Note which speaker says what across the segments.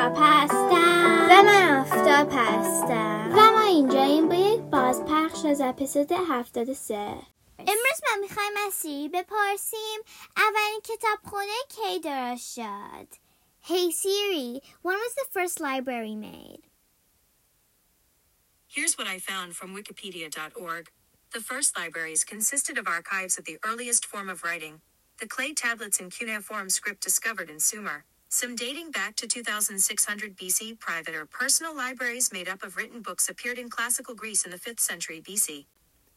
Speaker 1: کتاب هستم
Speaker 2: و من آفتاب هستم
Speaker 1: و ما اینجا این با یک بازپخش از اپیزود 73
Speaker 2: امروز ما میخوایم از سیری بپرسیم اولین کتابخونه کی درست شد Hey Siri, when was the first library made?
Speaker 3: Here's what I found from Wikipedia.org. The first libraries consisted of archives of the earliest form of writing, the clay tablets in cuneiform script discovered in Sumer. Some dating back to 2600 BC, private or personal libraries made up of written books appeared in classical Greece in the 5th century BC.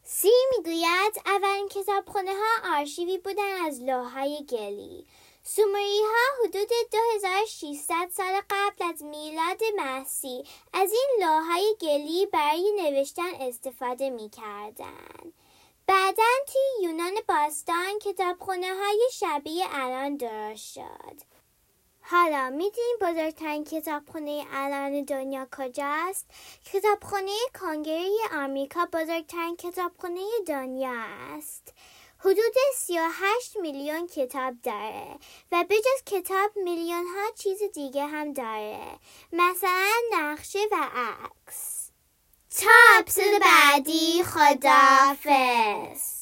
Speaker 2: سی می‌گوید اولین کتابخونه ها آرشیوی بودن از لوحهای گلی سومری ها حدود 2600 سال قبل از میلاد مسیح از این لوحهای گلی برای نوشتن استفاده می کردن. بعدا توی یونان باستان کتابخونه های شبیه الان درست شد. حالا می‌دونی بزرگترین کتابخونه الان دنیا کجاست؟ کتابخونه کانگری آمریکا بزرگترین کتابخونه دنیا است. حدود 38 میلیون کتاب داره و بجز کتاب میلیون ها چیز دیگه هم داره مثلا نقشه و عکس تا اپسود بعدی خدافز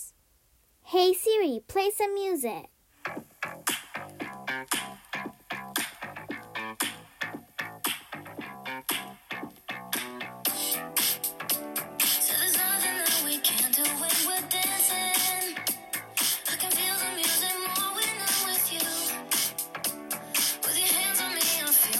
Speaker 2: Hey Siri, play some music.